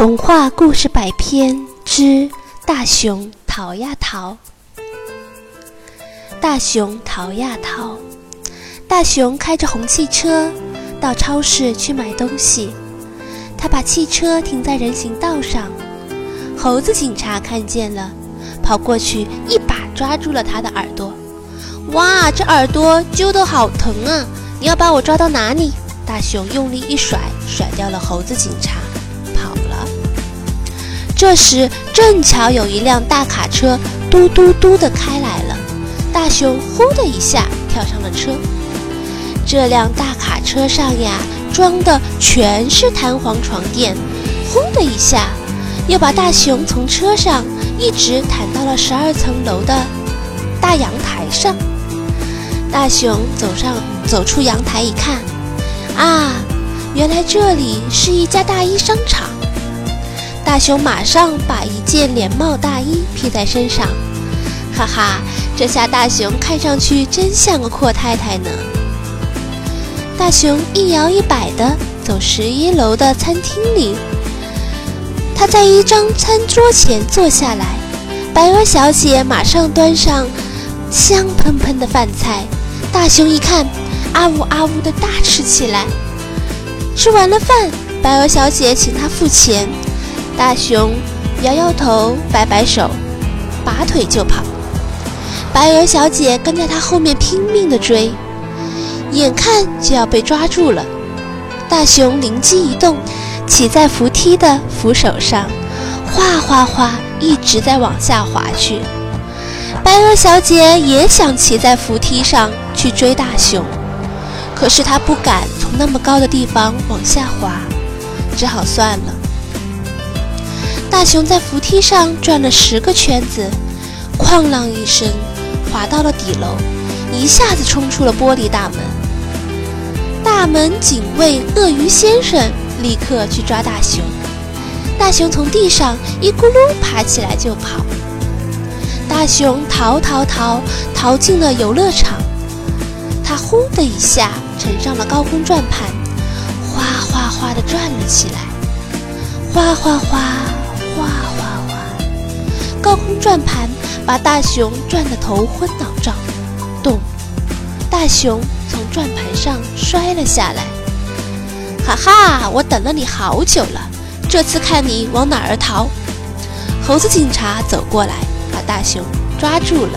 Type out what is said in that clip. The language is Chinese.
童话故事百篇之大熊逃呀逃。大熊逃呀逃，大熊开着红汽车到超市去买东西。他把汽车停在人行道上，猴子警察看见了，跑过去一把抓住了他的耳朵。哇，这耳朵揪得好疼啊！你要把我抓到哪里？大熊用力一甩，甩掉了猴子警察。这时，正巧有一辆大卡车嘟嘟嘟地开来了，大熊呼的一下跳上了车。这辆大卡车上呀，装的全是弹簧床垫，呼的一下，又把大熊从车上一直弹到了十二层楼的大阳台上。大熊走上走出阳台一看，啊，原来这里是一家大衣商场。大熊马上把一件连帽大衣披在身上，哈哈，这下大熊看上去真像个阔太太呢。大熊一摇一摆地走十一楼的餐厅里，他在一张餐桌前坐下来，白鹅小姐马上端上香喷喷的饭菜，大熊一看，啊呜啊呜地大吃起来。吃完了饭，白鹅小姐请他付钱。大熊摇摇头，摆摆手，拔腿就跑。白鹅小姐跟在他后面拼命地追，眼看就要被抓住了。大熊灵机一动，骑在扶梯的扶手上，哗哗哗，一直在往下滑去。白鹅小姐也想骑在扶梯上去追大熊，可是她不敢从那么高的地方往下滑，只好算了。大熊在扶梯上转了十个圈子，哐啷一声，滑到了底楼，一下子冲出了玻璃大门。大门警卫鳄鱼先生立刻去抓大熊，大熊从地上一咕噜爬起来就跑。大熊逃逃逃逃进了游乐场，他呼的一下乘上了高空转盘，哗哗哗地转了起来，哗哗哗！高空转盘把大熊转得头昏脑胀，咚！大熊从转盘上摔了下来。哈哈，我等了你好久了，这次看你往哪儿逃！猴子警察走过来，把大熊抓住了。